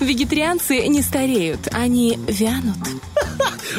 Вегетарианцы не стареют, они вянут.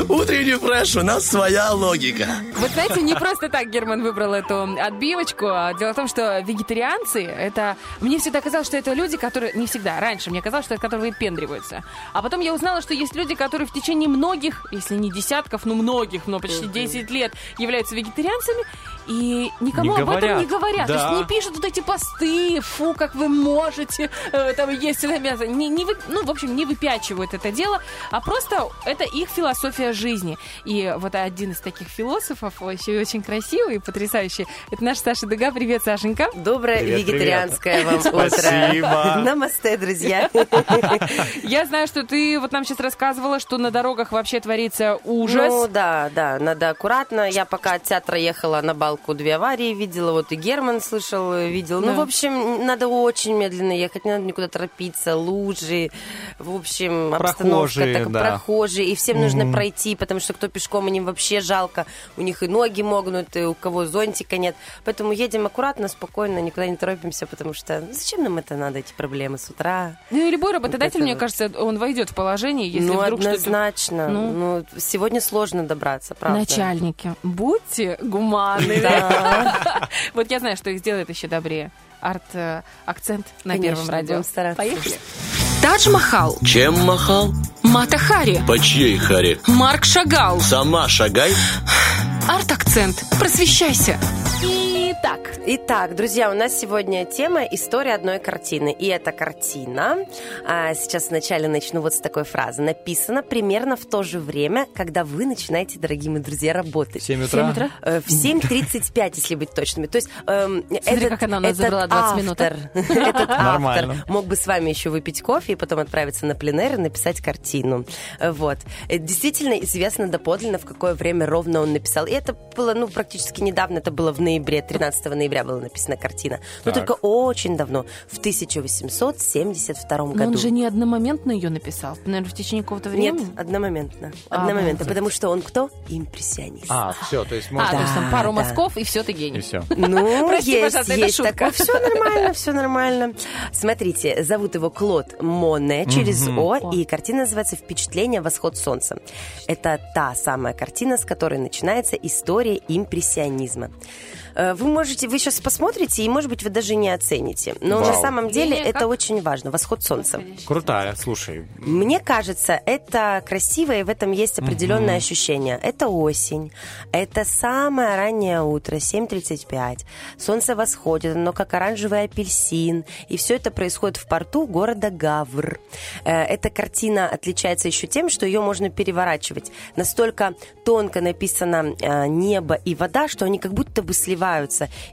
Утренний фреш, у нас своя логика. Вы знаете, не просто так Герман выбрал эту отбивочку. Дело в том, что вегетарианцы, это... Мне всегда казалось, что это люди, которые... Не всегда, раньше мне казалось, что это которые выпендриваются. А потом я узнала, что есть люди, которые в течение многих, если не десятков, ну многих, но почти 10 лет являются вегетарианцами, и никому Не об этом не говорят. То Да. есть не пишут вот эти посты, фу, как вы можете э, там есть это мясо. Не, не вы- ну, в общем, не выпячивают это дело, а просто это их философия жизни. И вот один из таких философов, еще очень красивый и потрясающий, это наш Саша Дега. Привет, Сашенька. Доброе Привет, вегетарианское вам утро. Спасибо. Намасте, друзья. Я знаю, что ты вот нам сейчас рассказывала, что на дорогах вообще творится ужас. Ну да, да, надо аккуратно. Я пока от театра ехала на балку, две аварии видела, вот и Герман слышал, э, видел. Да. Ну, в общем, надо очень медленно ехать, не надо никуда торопиться, лужи, в общем, обстановка Прохожие, так, да. прохожие, и всем нужно пройти, потому что кто пешком, им вообще жалко, у них и ноги могнут, и у кого зонтика нет. Поэтому едем аккуратно, спокойно, никуда не торопимся, потому что ну, зачем нам это надо, эти проблемы с утра? Ну и любой работодатель, это мне вот. кажется, он войдет в положение, если ну, вдруг однозначно. Ну. Ну, сегодня сложно добраться, правда. Начальники, будьте гуманны. Вот я знаю, что их сделает еще добрее. Арт-акцент на Конечно, Первом радио. Поехали. Тадж-Махал, Чем махал? Мата Хари, По чьей харе? Марк Шагал. Сама шагай. Арт-акцент. Просвещайся. Итак, Итак, друзья, у нас сегодня тема «История одной картины». И эта картина, а, сейчас вначале начну вот с такой фразы, написана примерно в то же время, когда вы начинаете, дорогие мои друзья, работать. 7 7 утра? утра? Э, В 7.35, если быть точными. То есть эм, Смотри, как она у нас этот забрала 20 минут, а? Этот автор Нормально. мог бы с вами еще выпить кофе и потом отправиться на пленэр и написать картину. Э, Вот. Э, Действительно известно доподлинно, в какое время ровно он написал. И это было, ну, практически недавно, это было в ноябре, 13 ноября была написана картина. Но Так. только очень давно, в 1872 но году. он же не одномоментно ее написал. Наверное, в течение какого-то Нет, времени. одномоментно. А, Одномоментно, молодец. потому что он кто? Импрессионист. А, все, то есть А, можно... то есть там пару да. мазков, и все, ты И гений. все. Ну, Прости, есть, пожалуйста, есть такое. Все нормально, все нормально. Смотрите, зовут его Клод Моне через О, и картина называется «Впечатление. Восход солнца». Это та самая картина, с которой начинается история импрессионизма. Э, Вы можете, вы сейчас посмотрите, и, может быть, вы даже не оцените. Но на Вау. самом деле Лилия, это как? очень важно. Восход солнца. Крутая, слушай. Мне кажется, это красиво, и в этом есть определенное ощущение. Это осень, это самое раннее утро, 7.35. Солнце восходит, оно как оранжевый апельсин. И все это происходит в порту города Гавр. Э, Эта картина отличается еще тем, что ее можно переворачивать. Настолько тонко написано э, небо и вода, что они как будто бы сливаются.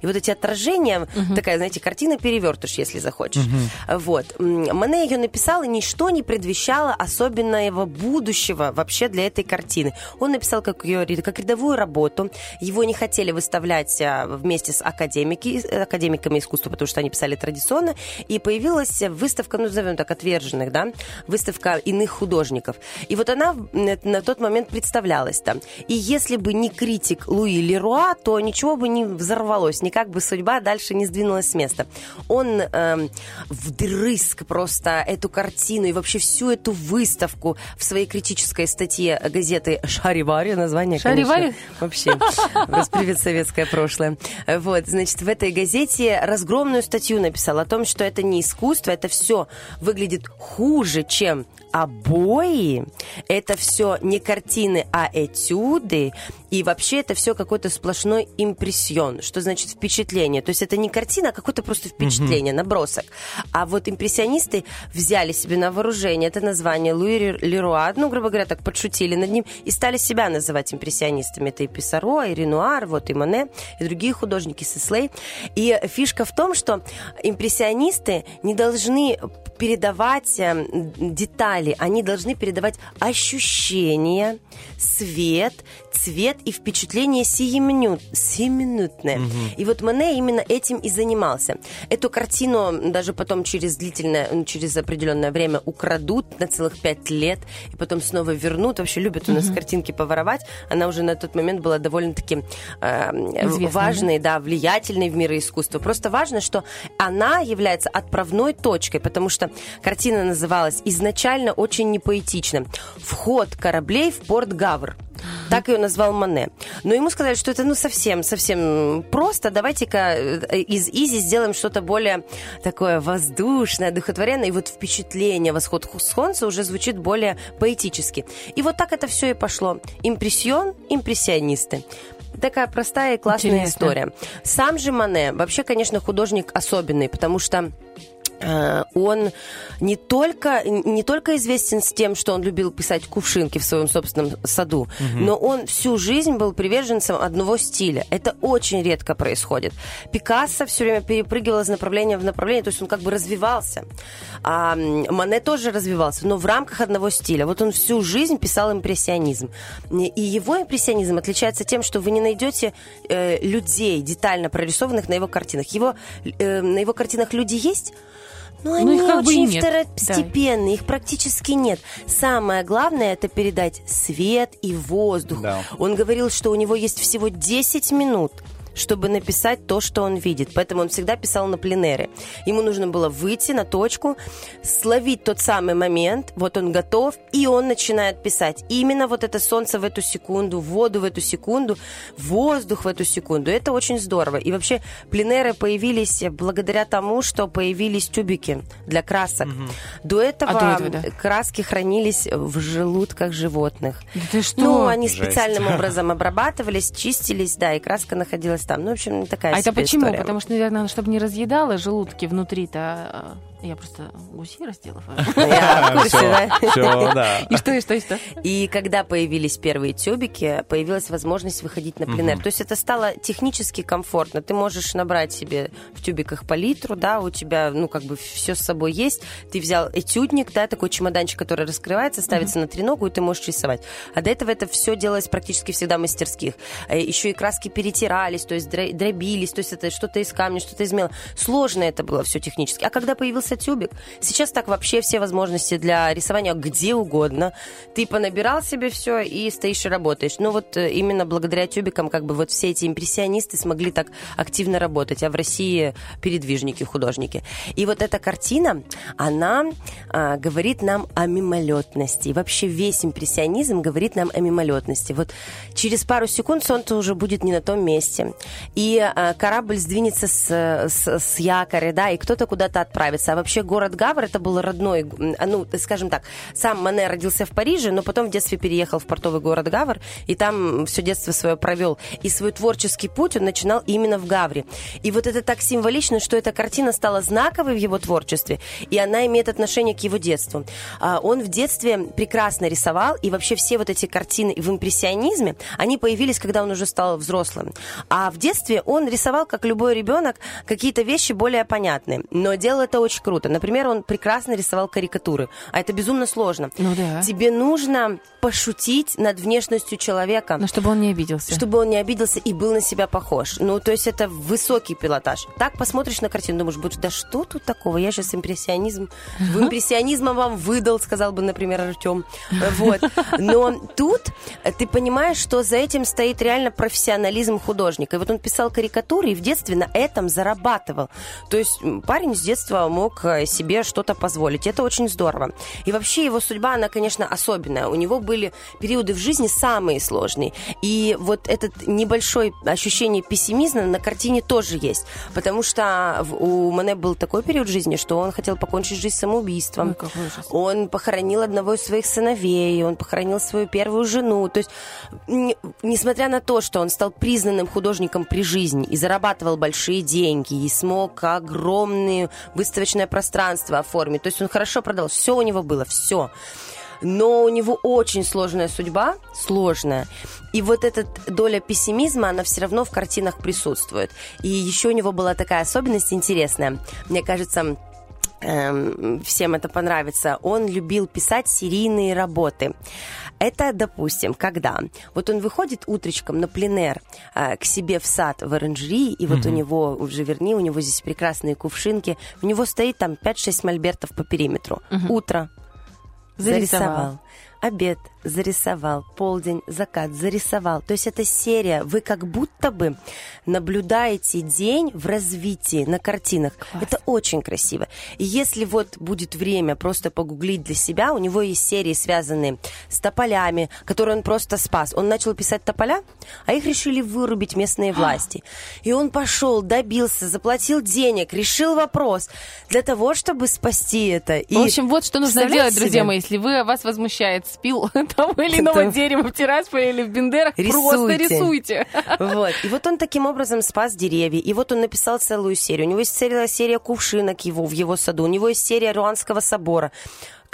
И вот эти отражения, такая, знаете, картина перевертыш, если захочешь. Вот. М, Мане ее написал, и ничто не предвещало особенного будущего вообще для этой картины. Он написал как ее как рядовую работу. Его не хотели выставлять а, вместе с академики, академиками искусства, потому что они писали традиционно. И появилась выставка, ну, назовем так, отверженных, да, выставка иных художников. И вот она на тот момент представлялась там. И если бы не критик Луи Леруа, то ничего бы не взорвалось, никак бы судьба дальше не сдвинулась с места. Он эм, вдрызг просто эту картину и вообще всю эту выставку в своей критической статье газеты «Шаривари», название, «Шаривари»? конечно, вообще. Вас привет, советское прошлое. Вот, значит, в этой газете разгромную статью написал о том, что это не искусство, это все выглядит хуже, чем обои. Это все не картины, а этюды. И вообще это все какой-то сплошной импрессион. Что значит впечатление? То есть это не картина, а какое-то просто впечатление, набросок. А вот импрессионисты взяли себе на вооружение это название Луи Леруа, ну, грубо говоря, так подшутили над ним и стали себя называть импрессионистами. Это и Писаро, и Ренуар, вот и Моне, и другие художники, Сеслей. И фишка в том, что импрессионисты не должны передавать э, детали, они должны передавать ощущения, свет, цвет и впечатление сиюминут, сиюминутное. И вот Моне именно этим и занимался. Эту картину даже потом через длительное, через определенное время украдут на целых пять лет, и потом снова вернут. Вообще любят у нас картинки поворовать. Она уже на тот момент была довольно-таки э, Известная, важной, да, влиятельной в мире искусства. Просто важно, что она является отправной точкой, потому что что картина называлась изначально очень непоэтично «Вход кораблей в порт Гавр». Так ее назвал Мане. Но ему сказали, что это ну совсем, совсем просто. Давайте-ка э, из Изи сделаем что-то более такое воздушное, духотворенное. И вот впечатление восход солнца уже звучит более поэтически. И вот так это все и пошло. Импрессион, импрессионисты такая простая и классная Интересно. история. Сам же Мане вообще, конечно, художник особенный, потому что он не только, не только известен с тем, что он любил писать кувшинки в своем собственном саду, но он всю жизнь был приверженцем одного стиля. Это очень редко происходит. Пикассо все время перепрыгивал из направления в направление, то есть он как бы развивался. А Мане тоже развивался, но в рамках одного стиля. Вот он всю жизнь писал импрессионизм. И его импрессионизм отличается тем, что вы не найдете э, людей, детально прорисованных на его картинах. Его, э, на его картинах люди есть, но Ну, они их как бы и очень нет. второстепенные, их практически нет. Самое главное это передать свет и воздух. Да. Он говорил, что у него есть всего 10 минут чтобы написать то, что он видит. Поэтому он всегда писал на пленере. Ему нужно было выйти на точку, словить тот самый момент, вот он готов, и он начинает писать. И именно вот это солнце в эту секунду, воду в эту секунду, воздух в эту секунду. Это очень здорово. И вообще пленеры появились благодаря тому, что появились тюбики для красок. До этого, А до этого, да. краски хранились в желудках животных. Да ты что? Ну, они Жесть. специальным образом обрабатывались, чистились, да, и краска находилась там. Ну, в общем, такая А это почему? история. Потому что, наверное, чтобы не разъедало желудки внутри-то. Я просто гусей раздела. Все, да. И что, и что, и что? И когда появились первые тюбики, появилась возможность выходить на пленэр. То есть это стало технически комфортно. Ты можешь набрать себе в тюбиках по литру, да, у тебя, ну, как бы все с собой есть. Ты взял этюдник, да, такой чемоданчик, который раскрывается, ставится на треногу, и ты можешь рисовать. А до этого это все делалось практически всегда в мастерских. Э, Еще и краски перетирались, то есть дро- дробились, то есть это что-то из камня, что-то из мела. Сложно это было все технически. А когда появился тюбик, сейчас так вообще все возможности для рисования где угодно. Ты понабирал себе все и стоишь и работаешь. Ну вот э, именно благодаря тюбикам как бы вот все эти импрессионисты смогли так активно работать, а в России передвижники, художники. И вот эта картина, она а, говорит нам о мимолетности. Вообще весь импрессионизм говорит нам о мимолетности. Вот через пару секунд солнце уже будет не на том месте. И а, корабль сдвинется с, с, с якоря, да, и кто-то куда-то отправится. Вообще город Гавр это был родной, а, ну, скажем так, сам Мане родился в Париже, но потом в детстве переехал в портовый город Гавр, и там все детство свое провел. И свой творческий путь он начинал именно в Гавре. И вот это так символично, что эта картина стала знаковой в его творчестве, и она имеет отношение к его детству. А, Он в детстве прекрасно рисовал, и вообще все вот эти картины в импрессионизме, они появились, когда он уже стал взрослым. А в детстве он рисовал, как любой ребенок, какие-то вещи более понятные. Но делал это очень круто. Например, он прекрасно рисовал карикатуры, а это безумно сложно. Ну да. Тебе нужно пошутить над внешностью человека. Но чтобы он не обиделся. Чтобы он не обиделся и был на себя похож. Ну, то есть это высокий пилотаж. Так посмотришь на картину, думаешь, «Боже, да что тут такого? Я сейчас импрессионизм... В импрессионизм вам выдал, сказал бы, например, Артем. Вот. Но тут ты понимаешь, что за этим стоит реально профессионализм художника. И вот он писал карикатуры и в детстве на этом зарабатывал. То есть парень с детства мог э, себе что-то позволить. Это очень здорово. И вообще его судьба, она, конечно, особенная. У него были периоды в жизни самые сложные. И вот этот небольшой ощущение пессимизма на картине тоже есть. Потому что у Мане был такой период жизни, что он хотел покончить жизнь самоубийством. Ой. Он похоронил одного из своих сыновей, он похоронил свою первую жену. То есть, несмотря на то, что он стал признанным художником при жизни и зарабатывал большие деньги, и смог огромное выставочное пространство оформить, то есть он хорошо продал, все у него было, все. Но у него очень сложная судьба, сложная. И вот эта доля пессимизма, она все равно в картинах присутствует. И еще у него была такая особенность интересная. Мне кажется, эм, всем это понравится. Он любил писать серийные работы. Это, допустим, когда вот он выходит утречком на пленер э, к себе в сад в оранжерии, и вот у него уже верни, у него здесь прекрасные кувшинки, у него стоит там 5-6 мольбертов по периметру. Утро. Зарисовал. Зарисовал. обед зарисовал, полдень, закат зарисовал. То есть это серия, вы как будто бы наблюдаете день в развитии на картинах. Это очень красиво. И если вот будет время просто погуглить для себя, у него есть серии, связанные с тополями, которые он просто спас. Он начал писать тополя, а их решили вырубить местные власти. И он пошел, добился, заплатил денег, решил вопрос для того, чтобы спасти это. И В общем, вот что нужно делать, друзья себе? мои, если вы вас возмущает спил того или иного Это- дерева в Тирасполе или в Бендерах, просто Рисуйте. рисуйте. Вот. И вот он таким образом спас деревья. И вот он написал целую серию. У него есть целая серия кувшинок его в его саду. У него есть серия Руанского собора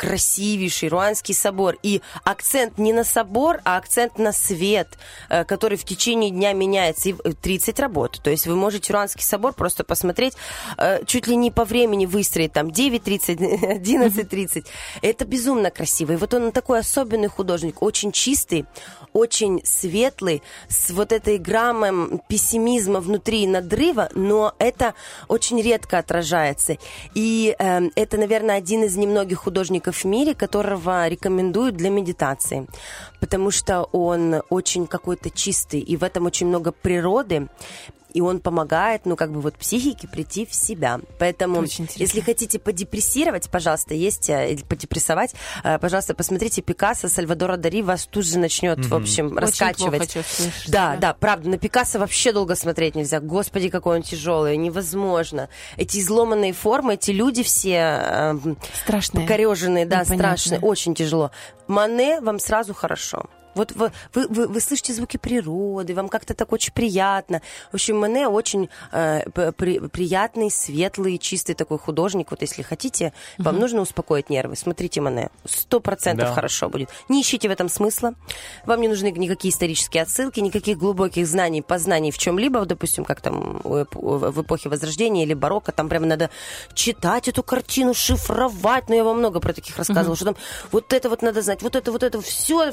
красивейший Руанский собор. И акцент не на собор, а акцент на свет, э, который в течение дня меняется. И э, 30 работ. То есть вы можете Руанский собор просто посмотреть, э, чуть ли не по времени выстроить, там 9.30, 11.30. Это безумно красиво. И вот он такой особенный художник, очень чистый, очень светлый, с вот этой граммом пессимизма внутри надрыва, но это очень редко отражается. И э, это, наверное, один из немногих художников в мире, которого рекомендуют для медитации, потому что он очень какой-то чистый, и в этом очень много природы, и он помогает, ну, как бы вот психике прийти в себя. Поэтому, если хотите подепрессировать, пожалуйста, есть, э, или подепрессовать, э, пожалуйста, посмотрите Пикассо, Сальвадора Дари, вас тут же начнет, в общем, Очень раскачивать. плохо чувствуешь Да, себя. да, правда, на Пикассо вообще долго смотреть нельзя. Господи, какой он тяжелый, невозможно. Эти изломанные формы, эти люди все э, Страшные. покореженные, да, страшные, очень тяжело. Мане вам сразу хорошо. Вот вы, вы, вы, вы слышите звуки природы, вам как-то так очень приятно. В общем, Мане очень э, при- приятный, светлый, чистый такой художник. Вот если хотите, вам нужно успокоить нервы. Смотрите Мане. Сто процентов Да. хорошо будет. Не ищите в этом смысла. Вам не нужны никакие исторические отсылки, никаких глубоких знаний, познаний в чем-либо. Вот, допустим, как там в эпохе Возрождения или барокко, там прямо надо читать эту картину, шифровать. Но я вам много про таких рассказывала, что там вот это вот надо знать, вот это, вот это, все,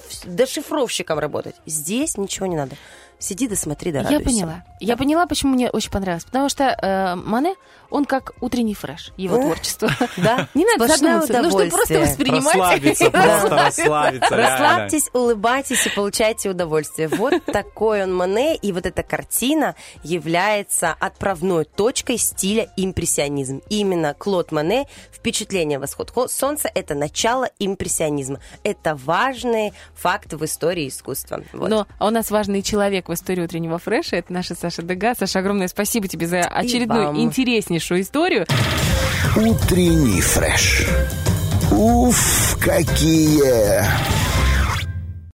дешифровщиком работать. Здесь ничего не надо. Сиди да смотри, да Я радуйся. поняла. Я поняла, почему мне очень понравилось. Потому что э, Мане, он как утренний фреш, его Э? творчество. Да, Не надо сплошное задумываться. Нужно просто удовольствие. воспринимать. Расслабиться, просто расслабиться. Расслабьтесь, улыбайтесь и получайте удовольствие. Вот такой он Мане, и вот эта картина является отправной точкой стиля импрессионизм. Именно Клод Мане «Впечатление восход Хо- солнца» — это начало импрессионизма. Это важный факт в истории искусства. Вот. Но у нас важный человек в истории утреннего фреша. Это наша Саша Дега. Саша, огромное спасибо тебе за очередную интереснейшую историю. Утренний фреш. Уф, какие!